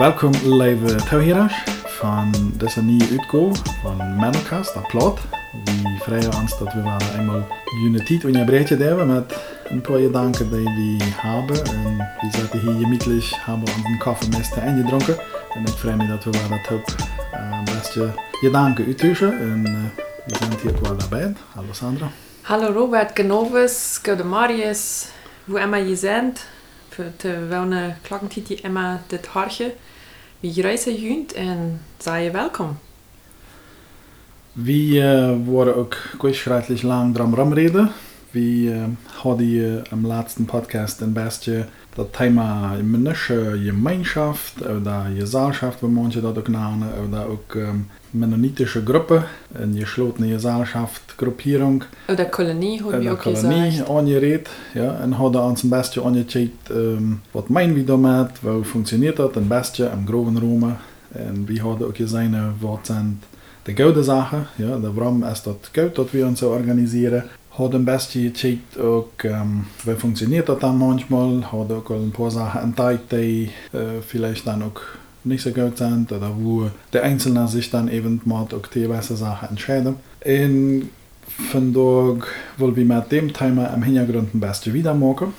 Welkom lieve toehoorders van deze nieuwe uitgaave van Mandelcast, dat plot. We vregen ons dat we wel eenmaal jullie tijd in je breedje hebben met een paar gedanken die we hebben. En we zitten hier gemütlich, hebben onze koffiemeester ingedronken. En ik vrees me dat we wel dat op uh, beste gedanken uittussen. En uh, we zijn hier wel daarbij. Hallo Sandra. Hallo Robert Genovis, Gode Marius, wo immer je bent. Für te welne klakkentiet je immer dit hartje. Wie reise junt en sei je welkom. We uh, worden ook kwijtschrijdelijk lang drum rumreden. We uh, hadden je im letzten Podcast ein bisschen das Thema männische Gemeinschaft oder Gesellschaft, wie manche das auch nennen, oder auch ähm, mennonitische Gruppe, eine geschlossene Gesellschaft, Gruppierung. Oder Kolonie, haben wir auch Kolonie gesagt. angeredet, ja, und haben uns ein bisschen angezeigt, ähm, was meinen wir damit, wie funktioniert das ein bisschen im groben Raum. Und wir haben auch gesehen, was sind die gute Sachen, ja, warum ist das gut, dass wir uns so organisieren. Hat ein bisschen gecheckt, auch, ähm, wie funktioniert das dann manchmal. Hat auch ein paar Sachen entdeckt, die äh, vielleicht dann auch nicht so gut sind oder wo der Einzelne sich dann eben mal auch teilweise Sachen entscheiden. Und von daher wollen wir mit dem Thema im Hintergrund ein bisschen wieder machen.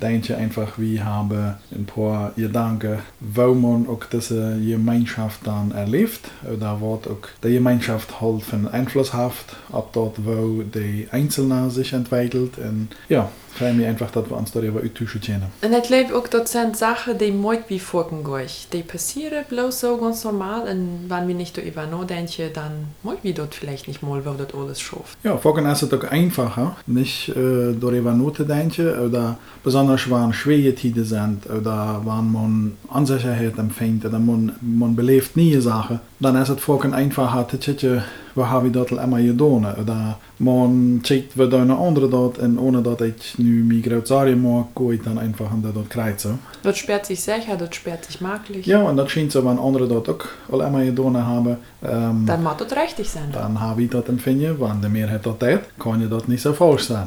Denke einfach, wir haben ein paar Gedanken, wo man auch diese Gemeinschaft dann erlebt oder was auch die Gemeinschaft halt einen Einfluss hat, ob dort, wo die Einzelne sich entwickelt. Und ja, freue mich einfach, dass wir uns darüber austauschen können. En ik leef ook dat zijn zaken die nooit wie vorken Die passieren bloß so ganz normal. Und wenn wir nicht darüber nachdenken, dann mooi wie dort vielleicht nicht mal, wo das alles schafft. Ja, vorhin ist es auch einfacher, nicht äh, darüber nachzudenken oder besonders wenn schwere Zeiten sind oder wenn man Unsicherheit empfängt oder man, man belebt neue Sachen, dann ist es vorhin einfacher zu checken, wo habe ich das immer getan oder man checkt, wie eine andere dort und ohne dass ich nu groß Sorgen mache, gehe ich dann einfach an dort kreuzen. Das sperrt sich sicher, das sperrt sich maglich. Ja, und das scheint so, wenn andere dort auch all immer getan haben, ähm, Dann muss das richtig sein. dann habe ich das empfinden, wenn der Mehrheit das tut, kann ja das nicht so falsch sein.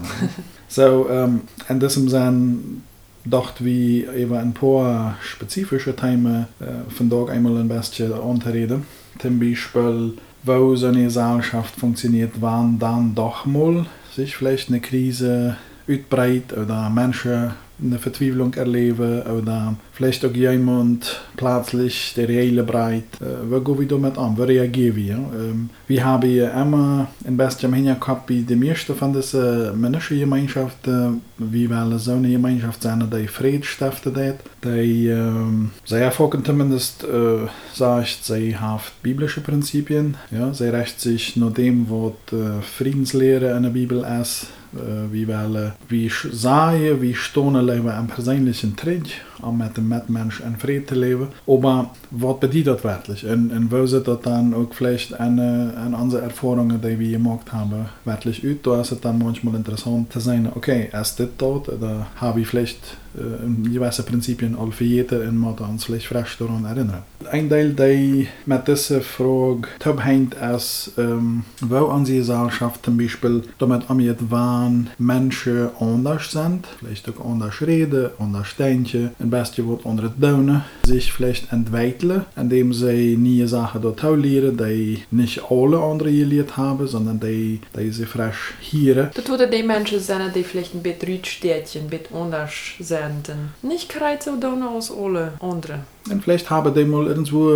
so, ähm, in diesem Sinn dachte wir über ein paar spezifische Themen äh, von dort einmal ein bisschen anzureden. Zum Beispiel, wo so eine Gesellschaft funktioniert, wann dann doch mal sich vielleicht eine Krise uitbreitet oder Menschen eine Verzweiflung erleben oder vielleicht auch jemand plötzlich die reelle Breit. Äh, wie gehen wir damit an? Wie reagieren wir? Ähm, wir haben hier immer im Hinterkopf, wie die meisten von diesen männlichen Gemeinschaften, wie wollen so eine Gemeinschaft sein, die Frieden stiftet, die, ähm, sie erfolgen zumindest, äh, sagt, sie haben biblische Prinzipien, ja, sie richten sich nach dem, was äh, Friedenslehre in der Bibel ist, äh, wie wollen, wie sagen, wie stehen leben am persönlichen Tritt, um mit dem Mitmensch in Frieden zu leben. Aber was bedeutet das wirklich? Und, und wo sieht das dann auch vielleicht eine, eine unsere Erfahrungen, die wir gemacht haben, wirklich aus? Da ist es dann manchmal interessant zu sehen, okay, ist das dort oder habe ich vielleicht äh, gewisse Prinzipien al vergeten und muss uns vielleicht frisch daran erinnern. Ein Teil, der mit dieser Frage abhängt, ist, ähm, wo unsere Gesellschaft zum Beispiel damit umgeht, wann Menschen anders sind, vielleicht auch anders reden, anders denken, ein bisschen was andere tun, sich vielleicht entwickeln, indem sie neue Sachen dort lernen, die nicht alle andere gelernt haben, sondern die, die sie frisch hören. Das würden die Menschen sein, die vielleicht ein bisschen Rütstädtchen, ein bisschen anders sind. Nicht kreuz down als alle anderen. Und vielleicht haben die mal irgendwo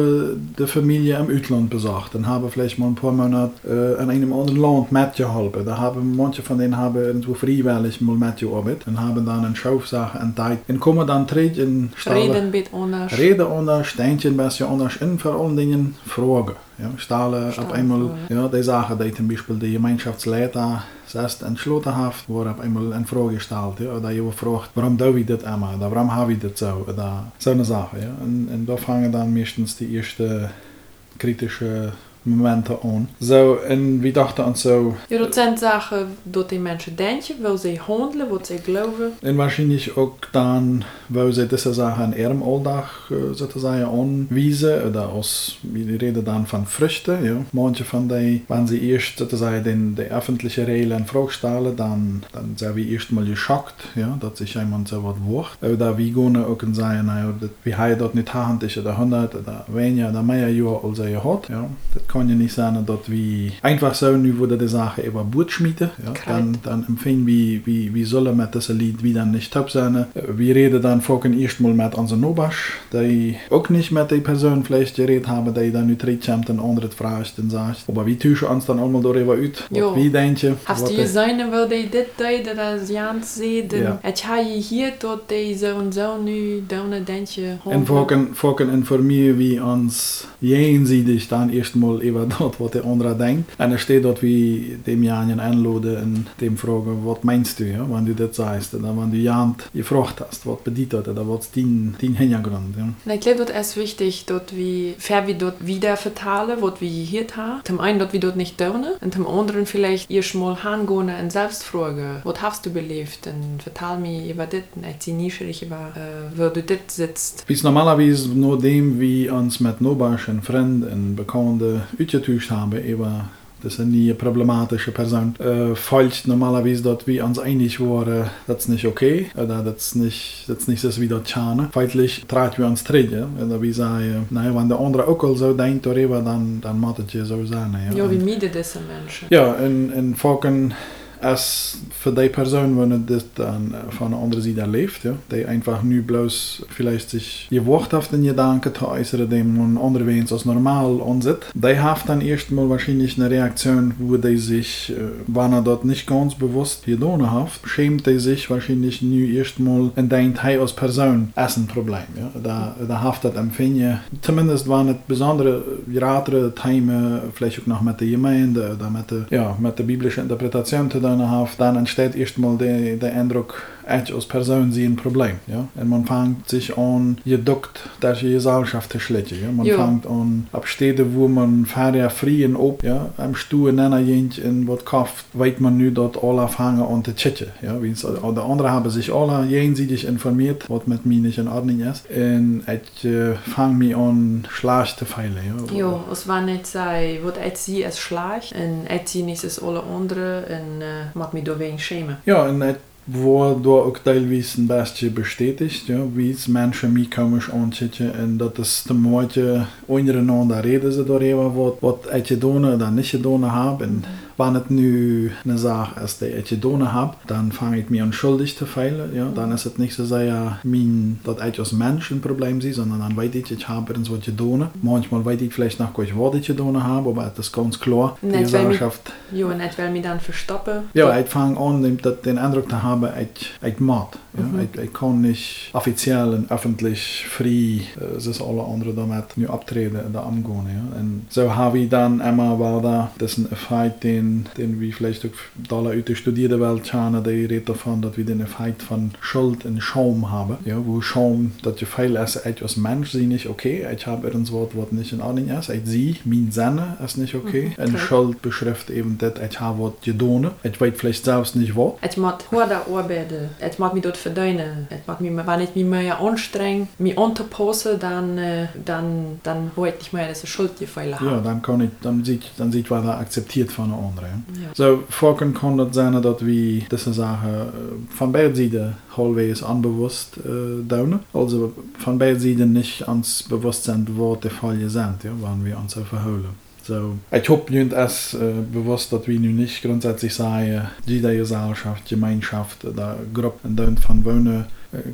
die Familie im Ausland besucht und haben vielleicht mal ein paar Monate äh, in einem anderen Land mitgeholfen. Da haben manche von denen haben irgendwo freiwillig mal mitgearbeitet und haben dann eine Schaufsache entdeckt. Und kommen dann zurück in Reden ein bisschen anders. Reden anders, denken ein bisschen anders und vor allen Dingen Fragen. Ja, stellen auf Stellen einmal ja, die Sachen, die zum Beispiel die Gemeinschaftsleiter selbst entschlossen hat, wurde auf einmal eine Frage gestellt. Ja, oder jemand fragt, warum tue ich das immer, oder warum habe ich das so, oder so eine Sache. Ja. Und, da fangen dann meistens die ersten kritischen momenten aan. Zo, en we dachten aan zo, Ja, dat zijn zaken dat die mensen denken, wil ze handelen, wat ze geloven. en waarschijnlijk ook dan, wou ze deze zaken in ihrem Alltag äh, sozusagen anwiesen, oder aus, wir reden dann von Früchten, ja. Manche von die, wenn sie erst sozusagen den, die öffentliche Regeln in Frage stellen, dann, dann sind wir erstmal geschockt, ja, dass sich jemand so was wucht. Oder wir gehen auch und sagen, naja, das, wie er dort nicht haben, ist oder 100 oder weniger oder mehr Jahre als er hat, ja. Das kann ja nicht sein, dass wir einfach so, nu wurde die Sache über Boot schmieden, ja. Kalt. Dann, dann empfingen wir, wie, wie sollen mit diesem Lied wieder nicht top sein. Wir reden dann vorhin erstmal mit unserem Nobasch, die auch nicht mit der Person vielleicht geredet haben, die dann nicht reinkommt und andere fragt und sagt. Aber wir tauschen uns dann einmal darüber aus, was Jo. wir denken. Hast was du die- gesehen, wil die dit deed, dat Jans zei, dan Ja. het ga je hier tot die zo en zo nu, dan denk je En vorken, vorken informieren wir uns jenseitig dann erstmal über das, was der andere denkt. Und er steht dort wie dem Janien einladen und dem fragen, was meinst du, ja, wenn du das sagst. Oder wenn du Jant gefragt hast, was bedeutet das, oder was ist dein, dein Hintergrund. Ja. Ik glaube, dat is wichtig dat we ver wie dort wieder vertalen, wat we hier haben. Zum einen, dat we dort nicht tun und zum anderen vielleicht erst mal hingehen und selbst fragen, was hast du belebt und vertal mir über das und ich bin neugierig über, äh, wo du dort sitzt. Bis normalerweise nur dem, wie uns mit Nobasch und Freunden und Bekannten ausgetauscht haben, über das ist nie eine problematische Person, äh, folgt normalerweise dort, wie uns einig waren, das ist nicht okay, oder das ist nicht, das nicht das, wie das schane. Feitlich traten wir uns treten, oder wir sagen, naja, wenn der andere auch so denkt darüber, dann, dann muss es ja so sein. Ja, Ja, wie mieden diese Menschen? ja, en, en Falken, als für die Person, wenn er das dann von der anderen Seite erlebt, ja, die einfach nur bloß vielleicht sich hat, den Gedanken zu äußern, den man andererseits als normal ansieht, die hat dann erstmal wahrscheinlich eine Reaktion, wo die sich, äh, wenn er dort nicht ganz bewusst getan hat, schämt die sich wahrscheinlich nur erstmal und denkt, hey, als Person ist ein Problem. Ja. Da, da hat das Empfinden, zumindest waren es besondere, gratere Themen, vielleicht auch noch mit der Gemeinde oder mit der, ja, mit der biblischen Interpretation zu hat, dann entsteht erstmal der, der Eindruck, ich als Person sehe ein Problem. Ja. Und man fängt sich an, geduckt, dass die Gesellschaft zu schlechten. Ja. Man Jo. fängt an, ab Städten, wo man fährt frien ob, ja, am Stuhl nennen jent in wat kauft, weet man nu dat alle fangen an te chatten. Ja, wie es, de anderen haben sich alle jenseitig informiert, was mit mir nicht in Ordnung ist. Und ich äh, fang mich an, schlecht zu feilen. Ja. Ja, als wanneer ik zei, wat ik zie is slaag en ik zie niet als alle anderen en door schämen. Ja, und ich wurde da auch teilweise ein bisschen bestätigt, ja, wie es Menschen mich komisch anschauen und dass es die Leute untereinander reden sie darüber, was, was ich getan oder nicht getan habe. Und wenn es nu eine Sache ist, die ich getan habe, dann fange ich mich an schuldig zu fühlen. Ja. Dann ist es nicht so sehr, mein, dass ich als Mensch ein Problem sehe, sondern dann weiß ich, ich habe irgendwas getan. Manchmal weiß ich vielleicht noch nicht, was ich getan habe, aber es ist ganz klar, die mich- Gesellschaft Ja, en ik wil me dan verstoppen. ja, ich fange an, den Eindruck zu haben, ich, ich mag. Ja? Mhm. Ich, ich kann nicht offiziell und öffentlich frei, äh, so alle anderen damit nu abtreten oder umgehen. Ja? Und so habe ich dann immer, weil da, das ist ein Effekt, den, den wir vielleicht auch da aus der studierten Welt kennen, die redet davon, dass wir den Effekt von Schuld und Scham haben. Ja? Wo Scham, dass je viel ist, ich als Mensch sehe nicht okay, ich habe irgendwas, was nicht in Ordnung ist, ich sehe, mein Sinne ist nicht okay. Mhm, Und. Schuld beschreibt eben, dass ich habe was getan. Ich weiß vielleicht selbst nicht was. Ik moet harder arbeiten. Ik moet me dort verdienen. Ik moet me, wanneer ik me meer anstreng, me anzupassen, dann, äh, dann, dann habe ich nicht mehr diese Schuldgefühle Ja, haben. dann kann ich, dann sieht, dann sieht, er akzeptiert von der anderen. Ja. Ja. So, vorhin kann das sein, dass wir diese Sache äh, von beiden Seiten halbwegs unbewusst äh, dauern. Also von beiden Seiten nicht ans Bewusstsein, was die Fälle sind, ja, wenn wir uns so verholen. So, ich hoffe nicht erst äh, bewusst, dass wir nun nicht grundsätzlich sagen, jede Gesellschaft, Gemeinschaft oder Gruppe in von Wohnen äh,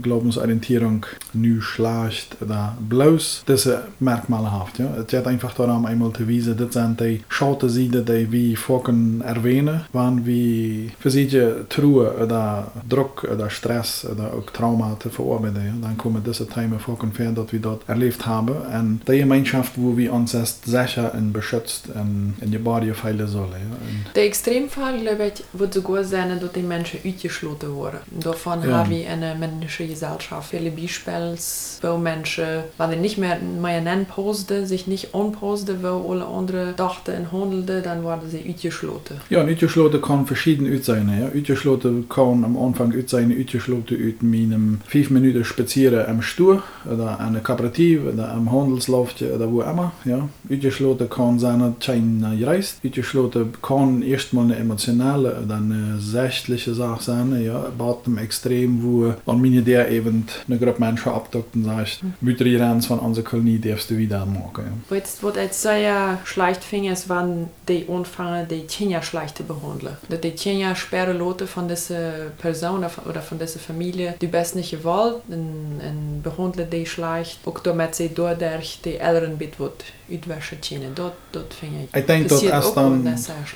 Glaubensorientierung nu schlecht oder bloß diese Merkmale hat. Ja. Es geht einfach darum, einmal zu wissen, das sind die schade Seiten, die wir vorhin erwähnen, wenn wir versuchen, Truhe oder Druck oder Stress oder auch Trauma zu verarbeiten. Ja. Dann kommen diese Themen vorhin vor, dass wir dort erlebt haben. Und die Gemeinschaft, wo wir uns erst sicher und beschützt und in die Body feilen sollen. Ja. Und Der Extremfall, glaube ich, wird sogar sein, dass die Menschen uitgesloten worden. Daarvan Ja. hebben we een, met jüdische Gesellschaft. Viele Beispiele, wo Menschen, weil sie nicht mehr nennen posten, sich nicht unposten, wo alle anderen dachten und handelten, dann waren sie ausgeschlossen. Ja, ausgeschlossen kann verschieden sein. Ja. Ausgeschlossen kann am Anfang sein, ausgeschlossen aus meinem 5 Minuten spazieren am Stuhl oder an der Kooperative oder am Handelsloft oder wo immer. Ja. Ausgeschlossen kann sein, dass kein reist. Ausgeschlossen kann erstmal eine emotionale oder eine sächtliche Sache sein. Ja. Bei dem Extrem, wo an meine der eben eine Gruppe Menschen abdockt und sagt, mütter ihr von unserer Kolonie darfst du wieder machen. Ja. Jetzt wird es sehr schlecht finden, wann die anfangen, die Kinder schlecht zu behandeln. Dass die Kinder sperren Leute von dieser Person oder von dieser Familie, die best nicht gewollt und, und behandeln die schlecht. Auch damit sie dadurch die Eltern wird uitwassen kunnen. Dat, dat vind ik. Ik denk dat als dan,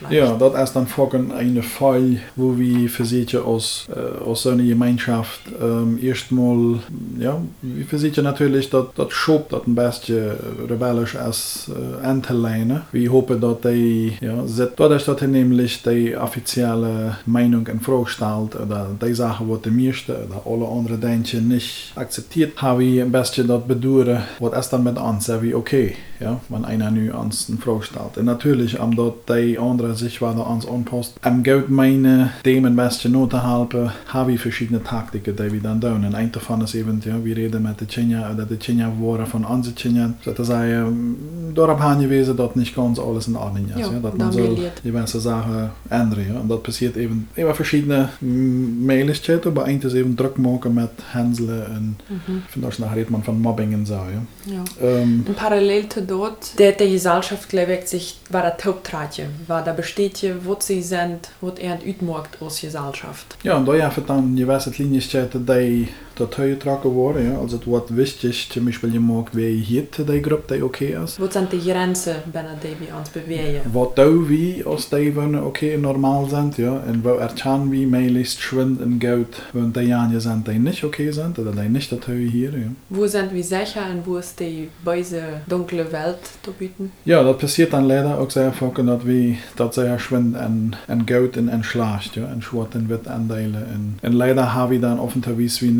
ja, dat als dan volgens een Fall, wo wir versichern aus, äh, aus so einer Gemeinschaft ähm, erstmal, ja, wir versichern natürlich, dass das Schub, das ein bisschen rebellisch ist, äh, anzuleinen. Wir hoffen, dass die, ja, dadurch, dass er nämlich die offizielle Meinung in Frage stellt, oder die Sachen, die die meisten oder alle anderen Denken nicht akzeptiert, haben wir ein bisschen das bedauern, was ist dann mit uns, wie okay, ja, wenn einer nu ans een Frage stellt. Und natürlich, omdat die andere sich weiter ans anpasst, am Geld meine, dem ein bisschen not zu helfen, haben wir verschiedene Taktiken, die wir dann tun. Und eine davon ist eben, ja, wir reden mit den Chinja oder die Chinja waren von unseren Chinja, sozusagen, darauf hingewiesen, dass nicht ganz alles in Ordnung ist. Ja, ja, dass man soll diverse Sachen ändern. Ja. Und das passiert eben über verschiedene Möglichkeiten, aber eins ist eben Druck machen mit Hänseln und mhm. von da redet man von Mobbing und so. Ja. Ja. Ähm, und parallel zu dort, der, der Gesellschaft, ich, sich, war der Haupttratje, war da besteht wo sie sind, wo er utmarkt aus Gesellschaft. Ja, und da ja dann diverse Linien, die dat getrokken worden. Ja. Also het wordt wichtig, zum Beispiel mag wie hier die groep die oké okay is. Wat zijn de grenzen binnen die we ons bewegen? Wat doen we als die oké okay, normaal zijn, ja. En wo erkennen we meest schwind en goud, want die jaren zijn die oké okay zijn, oder die niet dat hier. Ja. Wo sind wir sicher und wo ist die böse, dunkle Welt zu bieten? Ja, das passiert dann leider auch sehr oft, dass wir das sehr schwind en, en goud en, en schlacht, ja, en schwarz en wit aandelen. En, en leider haben wir dann oftentimes wie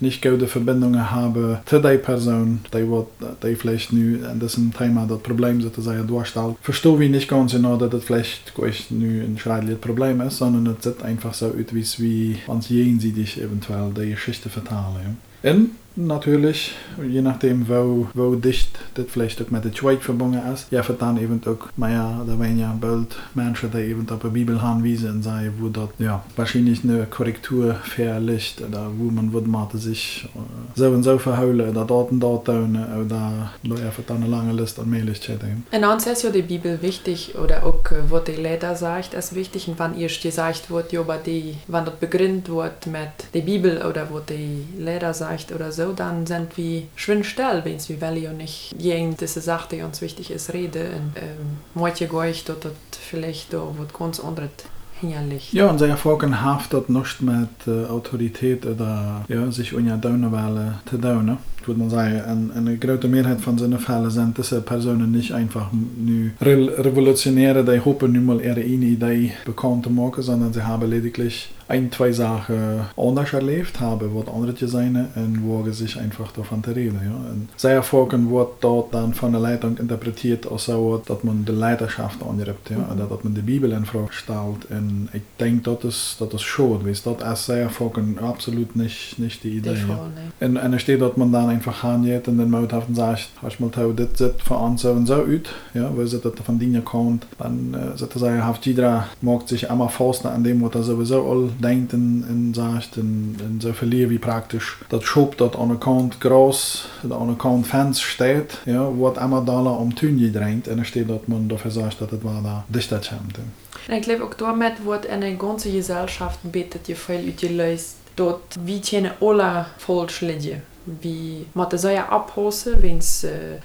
nicht gute Verbindungen habe zu der Person, die, die vielleicht nu an diesem Thema das Problem sozusagen durchstellt. Verstehe ich nicht ganz genau, dass das vielleicht nu ein schreckliches Problem ist, sondern es sieht einfach so aus, wie uns jenseitig eventuell die Geschichte vertalen. Und natürlich, je nachdem wo, wo dicht dit vielleicht ook met de Schweiz verbunden is. Je hebt dan even ook, maar ja, da Menschen, die eben op de Bibel aanwijzen en zeggen, wo dat, ja, wahrscheinlich eine Korrektur verlicht, oder wo man wird man sich so und so verheulen, oder dort und dort tun, oder da einfach dann eine lange Liste an Möglichkeiten. Und uns ist ja die Bibel wichtig, oder auch, was die Lehrer sagt, ist wichtig, und wann ihr gesagt wird, ja, die, wann das begründet wird mit der Bibel, oder was die Lehrer sagt, oder so, dann sind wir schwindstill, wenn wir wollen und nicht gegen diese Sache, die uns wichtig ist, reden. Und ähm, manche gehe ich dort vielleicht da was ganz anderes hinterlich. Ja, und sehr folgenhaft dort nicht mit äh, Autorität oder ja, sich unter Daunewelle zu daunen. Ich würde mal sagen, eine, große Mehrheit von solchen Fällen sind diese Personen nicht einfach nu Revolutionäre, die hoffen, nun mal ihre Idee bekannt zu machen, sondern sie haben lediglich ein, zwei Sachen anders erlebt haben, was andere sein und wo sich einfach davon zu reden. Ja. Und sehr folgen wird dort dann von der Leitung interpretiert, als so, dass man die Leiterschaft angibt, ja, oder dass man die Bibel in Frage stellt. Und ich denke, das ist, das ist schon, das ist sehr folgen absolut nicht, nicht die Idee. Ja. und, und es steht, dass man dann einfach hingeht und den Mut und sagt, hast mal tau, das sieht für uns so und so aus, ja, weil sie das von Dingen kommt, dann äh, sollte sagen, jeder mag sich immer fassen an dem, was er sowieso all denkt en, en sagt en so verlieren wie praktisch. Dat Schub dat an der Kant gras an Kant Fans steht. Ja, wat immer da um Tünje drängt en er steht dat man dafür sagt dat het war da dicht dat schämt. Ich glaube auch damit wird eine ganze Gesellschaft betet je viel utiliseert dort wie tiene alle falsch liegen wie man das ja abhosen wenn es äh,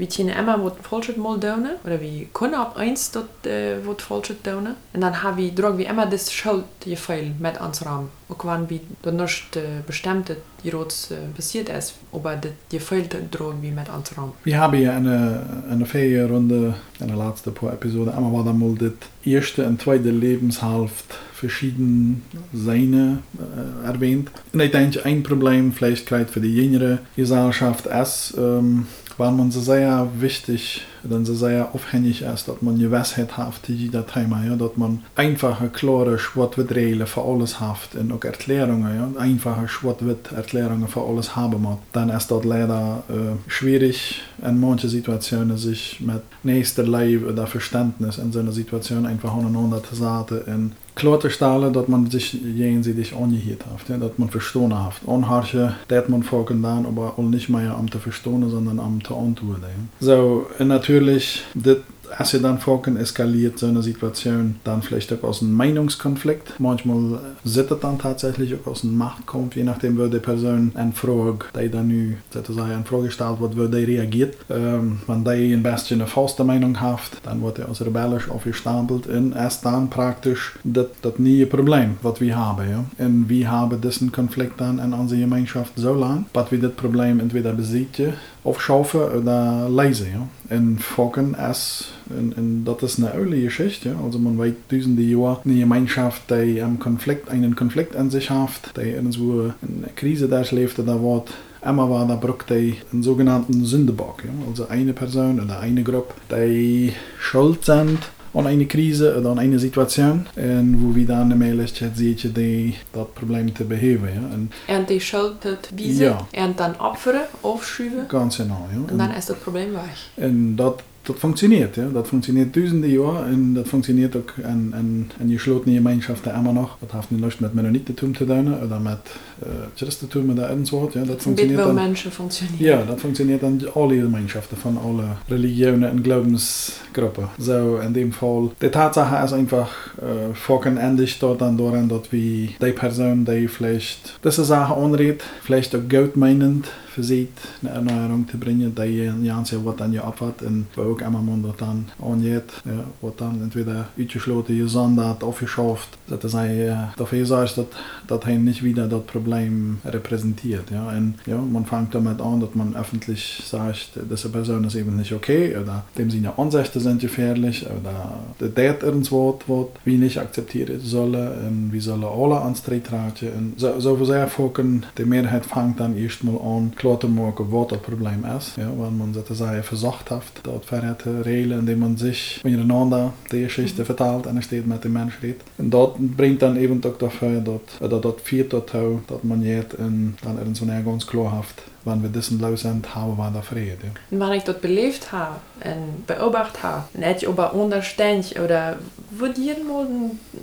wie können immer wat falsch mal donen oder wie können ab eins dat äh, wat falsch donen und dann habe ich drog wie immer das Schuld gefehl mit ansram auch wann wie der nicht äh, bestimmte die rot äh, passiert ist aber die fehlt drog wie mit ansram Wir haben hier eine, eine Ferienrunde in der letzten paar Episode einmal war da mal das erste und zweite Lebenshalft verschieden seine äh, erwähnt. Und ich denke, ein Problem vielleicht gerade für die jüngere Gesellschaft ist, ähm, weil man so sehr wichtig, dann so sehr aufhängig ist, dass man Gewissheit hat für jeder Thema, ja, dass man einfache, klare Schwarz-Wit-Regeln für alles hat und auch Erklärungen, ja, einfache Schwarz-Wit-Erklärungen für alles haben muss. Dann ist das leider äh, schwierig, in manchen Situationen sich mit nächster Liebe oder Verständnis in so einer Situation einfach aneinander zu sagen zu stellen, dass man sich gegenseitig angehört hat, ja, dass man verstanden hat. Unharsche, das man folgen dann, aber auch nicht mehr am zu verstehen, sondern am zu antworten. Ja. So, und natürlich, das als je dann folgen eskaliert so eine Situation dann vielleicht auch aus einem Meinungskonflikt. Manchmal es dann tatsächlich auch aus einem Machtkampf, je nachdem, wo die Person eine Frage, die dann eine Frage gestellt wird, wo die reagiert. Ähm, wenn die ein bisschen eine falsche Meinung hat, dann wird er als rebellisch aufgestapelt und erst dann praktisch das, das neue Problem, was wir haben. Ja? Und wir haben diesen Konflikt dann in unserer Gemeinschaft so lange, dass wir das Problem entweder besiegen aufschaufen oder leise. Ja? Und folgen es En, en dat is een oude geschichte. Ja? Also man weet duizenden jaren eine Gemeinschaft, die einen Konflikt, einen Konflikt an sich hat, die irgendwo eine Krise durchlebt, da wird immer war da braucht die einen sogenannten Sündebock. Ja? Also eine Person oder eine Gruppe, die schuld sind eine Krise oder an eine Situation und wo wir dann Möglichkeit sehen, die das Problem zu beheben. Ja? Und und die Schuld wiesen Ja. und dann opferen aufschieben ganz genau. Ja? und dann ist das Problem weg En dat, dat functioneert. Ja. Dat functioneert duizenden jaar en dat functioneert ook in, in, in gesloten gemeenschaften immer nog. Dat heeft niet niks met Mennonitentum te doen of met uh, Christentum oder irgendwas. Ja. Dat ein bisschen functioneert wo dan, Menschen funktionieren ja, dat functioneert in alle Gemeinschaften von alle Religionen und Glaubensgruppen. So in dem Fall. Die Tatsache ist einfach, äh, folgen endlich dort dann daran, dass wir die Person, die vielleicht diese Sache anredet, vielleicht auch gut meinend, versieht, eine Erneuerung zu bringen, die Janssen was dann ja abhat und wo auch immer man das dann angeht, ja, was dann entweder uitgeschloten, gesondert, aufgeschafft, dass er äh, dafür sorgt, dass, dass er nicht wieder das Problem repräsentiert. Ja. Und ja, man fängt damit an, dass man öffentlich sagt, diese Person ist eben nicht okay oder dem seine Ansichten sind gefährlich oder der Date irgendwo, was wir nicht akzeptieren sollen und wir sollen alle ans treten. Und so, so sehr folgen, die Mehrheit fängt dann erstmal an, klar zu machen, was das Problem ist. Ja, weil man sozusagen versucht hat, dort verhärte Regeln, indem man sich miteinander die Geschichte verteilt und steht mit dem Menschen redet. Und das bringt dann eben auch dafür, dass, oder das führt dazu, dass man jetzt in, dann irgendwann ganz klar hat, wenn wir diesen los sind, haben wir da Frieden. Ja. Und wenn ich das belebt habe und beobachtet habe, ich aber unterständig oder würde jeden mal,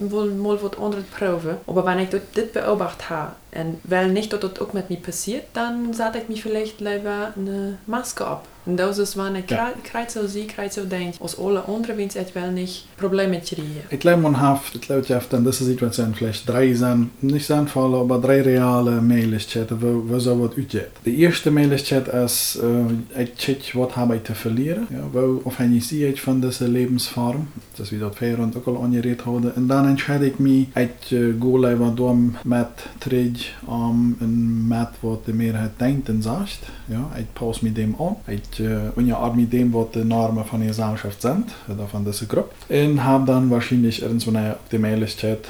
mal, mal was anderes proben, aber wenn ich das, das beobachtet habe und weil nicht, dass das auch mit mir passiert, dann sollte ich mich vielleicht lieber eine Maske ab. Und das ist, wenn ich Ja. kreuz so sehe, kreuz so denke, als alle anderen, ich will nicht Probleme kriegen. Ich glaube, man hat, ich glaube, habe in dieser Situation vielleicht drei, sind, nicht sinnvolle, aber drei reale Möglichkeiten, wo, wo so was. Die erste Möglichkeit ist, äh, ich check, was habe ich zu verlieren, ja, wo sehe ich von dieser Lebensform, das wie das und auch angeredet haben. Und dann entscheide ich mich, ich äh, gehe lieber durch mit Tritt, um, und mit, was die Mehrheit denkt und sagt. Ja, ich passe mich dem an. Ich unterarme mit dem, was die Normen von der Gesellschaft sind, oder von dieser Gruppe. Und habe dann wahrscheinlich irgendwann die Möglichkeit,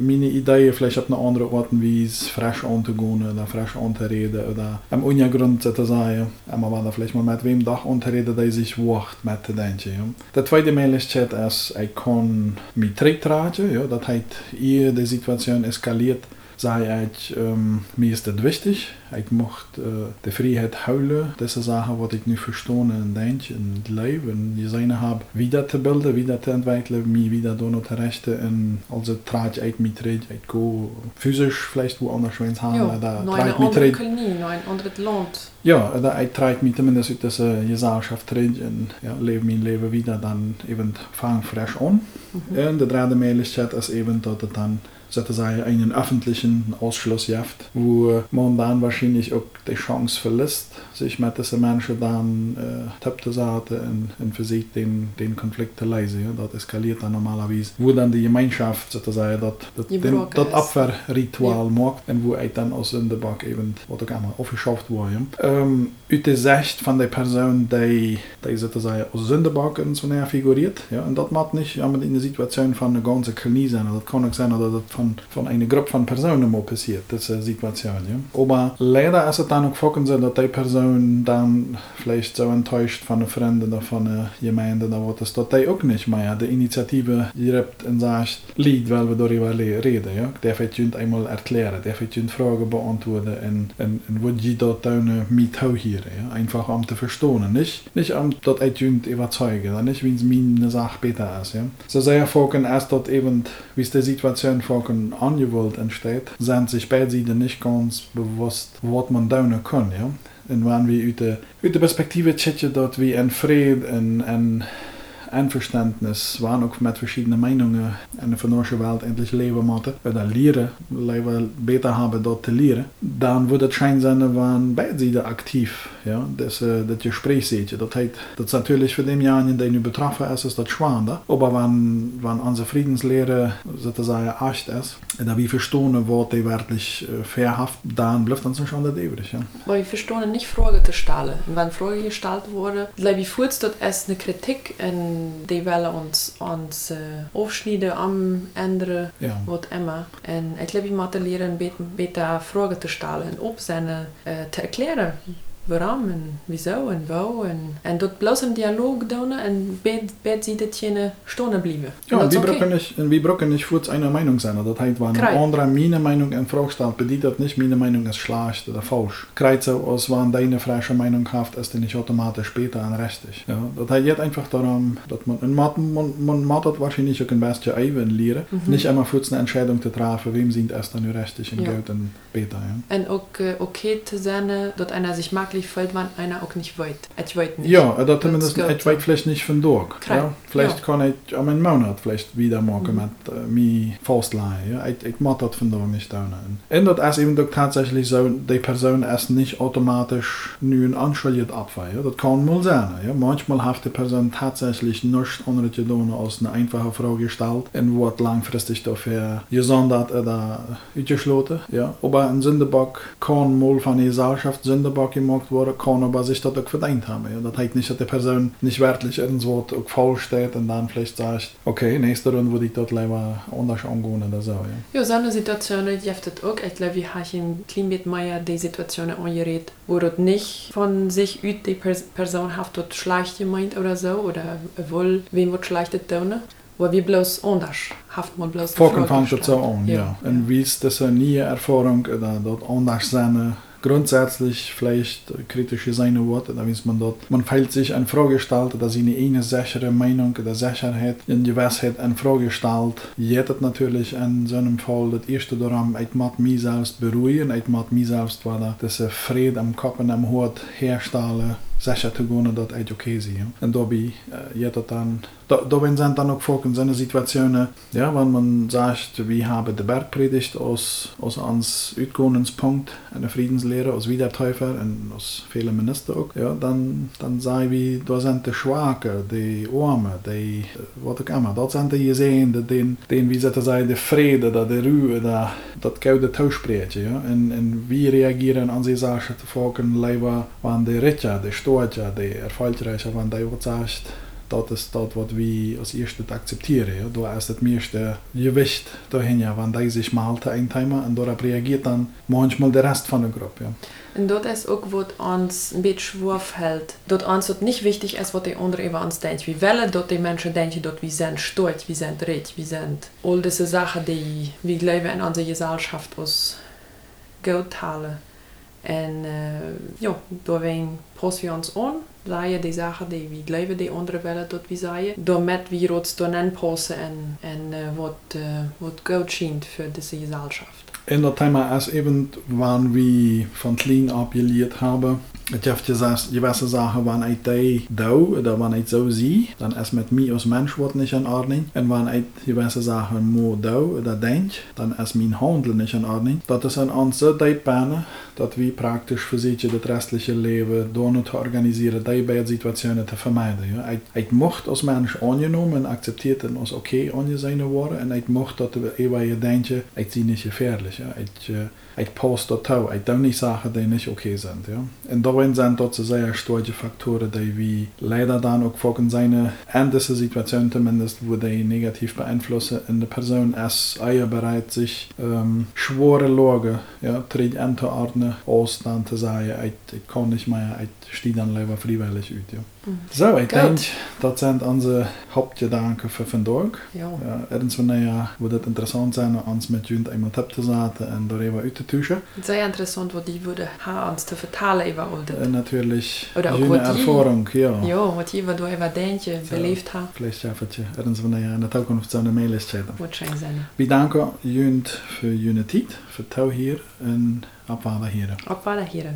meine Ideen vielleicht auf eine andere Art und Weise frisch anzugehen oder frisch anzureden oder am Untergrund zu sagen, aber da vielleicht mal mit wem Dach anzureden, der sich wacht mit zu denken. Die zweite Möglichkeit ist, ich kann mich zurücktragen, ja, das heißt, ehe die Situation eskaliert, sage ich, ähm, mir ist das wichtig. Ich möchte äh, die Freiheit holen, diese Sachen, was ich nicht verstehe und denke und lebe und gesehen habe, wieder zu bilden, wieder zu entwickeln, mich wieder da zu richten. Und also trage ich mich zurück, ich gehe physisch vielleicht woanders Haar, Ja, noch trage ich mich andere zurück. Kolonie, noch ein anderes Land. Ja, oder ich trage mich zumindest aus dieser Gesellschaft zurück und ja, lebe mein Leben wieder dann eben fang frisch an. Mhm. En de derde möjlighet is even dat het dan sei einen öffentlichen Ausschluss jaft, wo man dann wahrscheinlich auch die Chance verlässt, sich mit diesen Menschen dann äh, tapte Seite und, und für sich den, den Konflikt zu leisen. Ja. Das eskaliert dann normalerweise, wo dann die Gemeinschaft sozusagen das, das, den, das Abwehrritual ja. macht und wo er dann aus Sündeback eben, was auch immer, aufgeschafft wurde. Ähm, aus der Sicht von der Person, die, die sozusagen aus Sündeback so näher figuriert, ja, und das macht nicht ja, in der Situation von einer ganzen Kolonie sein, das kann auch sein, dass das von, von einer Gruppe von Personen mal passiert, diese Situation. Ja. Aber leider ist es dann auch vorgekommen, dass die Person dann vielleicht so enttäuscht von einer Freund oder von einer Gemeinde, da wird es dort auch nicht mehr die Initiative direkt in sagt, Lied, weil wir darüber reden. Ja. Der wird einmal erklären, der wird Fragen beantworten und, und, und wo die dort dann mit hier, ja. einfach um zu verstehen, nicht, nicht um dort überzeugen, nicht wie es mir eine Sache besser ist. Ja. So sehr folgen erst dort eben, wie es die Situation folgen angewollt entsteht, sind sich beide Seiten nicht ganz bewusst, was man da kann. Ja. Wir aus der, aus der Perspektive checken, dort wie ein Frieden, ein, ein Einverständnis. Waren auch mit verschiedenen Meinungen in der vernorsche Welt endlich leben moeten, oder leren, leven beter haben dort zu leren, dann würde es schein sein, wenn beide Seiten aktiv, ja, das, das Gespräch seht, das heißt, das ist natürlich für den Jahren, den du betroffen ist, ist das schwander, aber wenn, wenn unsere Friedenslehre sozusagen echt ist, da wir verstehen, was die wirklich fairhaft, dann bleibt uns schon das übrig, ja. Aber wir verstehen nicht Fragen zu stellen. Wenn Fragen gestellt wurden, glaube ich, führt dort erst eine Kritik in die willen ons, ons uh, afsnijden am ändern, ja. wat immer. En ik glaube, ich moet leren beter, beter Fragen te stellen en op zijn uh, te erklären. Waarom en wieso en wo en, en dat bloß im Dialog doen en beide Seiten stehen bleiben. Ja, und wie okay. nicht, wie brauchen nicht kurz einer Meinung sein. Das heißt, wenn eine andere meine Meinung in Frage stellt, bedeutet nicht, meine Meinung ist schlecht oder falsch. Kreuze aus, wenn deine frische Meinung haft, ist die nicht automatisch später an richtig. Ja, das heißt einfach darum, dass man, man, man, man macht das wahrscheinlich auch ein bisschen Eiwen lernen, mhm. nicht immer kurz eine Entscheidung zu treffen, wem sind es dann richtig und ja. geht dann später. Ja. Und auch okay zu sein, dass einer sich mag wirklich fällt man einer auch nicht weit ich weit nicht ja da zumindest ich weit vielleicht nicht von durch ja? vielleicht ja. kann ich am einen Monat vielleicht wieder morgen mhm. mit äh, mir fast ja? ich, ich mache das von da nicht da ändert es eben doch tatsächlich so die Person erst nicht automatisch nun anschuldiert abfallen ja? das kann mal sein ja? manchmal hat die Person tatsächlich nicht andere Donne aus einer einfache Frau gestellt und wird langfristig dafür gesondert oder geschlossen ja aber ein Sündeback kann mal von der Gesellschaft Sündeback gemacht worden kann aber sich das auch verdient haben. Ja. Das heißt nicht, dass die Person nicht wirklich irgendwo auch faul steht und dann vielleicht sagt, okay, nächste Runde würde ich dort lieber anders angehen oder so. Ja, ja so eine Situation gibt es auch. Ich glaube, wir haben im Klimbit-Meier die Situation angeredet, wo dort nicht von sich aus die Person hat dort schlecht gemeint oder so oder wohl, wem wird schlecht tun. Wo wir bloß anders haft man bloß Vorkommt fängt das so an, ja. ja. Und wie ist das eine neue Erfahrung oder dort anders sein grundsätzlich vielleicht kritische seine Worte da wie man dort man fällt sich ein vorgestaltet dass sie eine eine sichere Meinung der Sicherheit in die Westheit ein vorgestalt jedet natürlich an so einem Fall das erste daran macht mir selbst beruhigen macht mir selbst war da dass er Fried am Kopf und am Hut herstelle sicher zu gehen dat okay sie en dobi je dat dann da wenn sind dann auch vor in seine Situationen ja wann man sagt wie habe der Bergpredigt aus aus ans Utgonenspunkt eine Friedenslehre aus Wiedertäufer und aus viele Minister auch ja dann dann sei wie da sind die Schwache die Arme die was auch immer dort sind die gesehen den den wie sollte sei der Friede da der Ruhe da das gute Tauschspreche ja. Und, und wie reagieren an sie sagen zu folgen lieber wann der Ritter der stoja de erfolgreicher van de sagt dat is dat wat wie als eerste akzeptieren ja? du erst het meeste gewicht dahin ja wann de sich mal einteimer en dort reagiert dann manchmal der rest von der Gruppe ja. Und dort ist auch, was uns ein bisschen schwurf hält. Dort uns dort nicht wichtig ist, was die anderen über uns denken. Wie wollen dort die Menschen denken, dort wie sind stolz, wie sind recht, wie sind all diese Sachen, die wir glauben in unserer Gesellschaft aus Geld haben. En uh, ja, daarin passen we ons aan. Zeggen die zaken die we leven, die anderen willen dat we zeggen. Daarmee we ons dan aanpassen en, en uh, wat, uh, wat goed schijnt voor deze gezelschap. In dat thema is even, wanneer we van klein op geleerd hebben, Het heeft gezegd, zaken wanneer ik die doe, dat wanneer ik zo zie, dan is met mij als mens wordt niet in orde. En wanneer ik gewisse zaken moet doen, dat denk, dan is mijn handel niet in orde. Dat is een onze tijdpannen, dat we praktisch verzieken het restliche leven door te organiseren, die beide situationen te vermijden. Ja. Ik, ik mocht als mens aangenomen en accepteerd en als okay aangezien worden. En ik mocht dat we eeuwige denken, ik zie niet gefährlich. Ja. Ik, uh, ik post dat toe. Ik doe niet zaken die oké okay zijn. Ja. Daarin dat zeer sterke factoren die we leider dan ook volgens zijn en deze situatie zumindest, die negatief beeinflussen in de persoon is eier bereid zich um, schwere Lage ja, terug in te ordnen, aus dann te zeggen, ik, ik kan niet meer, ik stehe dan lieber freiwillig. Ja. Mhm. So, ich Gut. denke, das sind unsere Hauptgedanken für vandaag. Ja. Ja, ergens wanneer wordt het interessant zijn om ons met jullie eenmaal op te zetten en daarover uit te tuschen. Sehr interessant, wo die würde ha uns zu vertalen über all das. En natuurlijk Oder auch jullie wat die- ervaring, ja. Ja, was die du über denke, belebt ha, Vielleicht schafft je ergens wanneer in de toekomst zo'n mail is chatten. wird schön sein. We danken jullie voor jullie tijd, voor het hier en op alle hier. Auch weiter hier.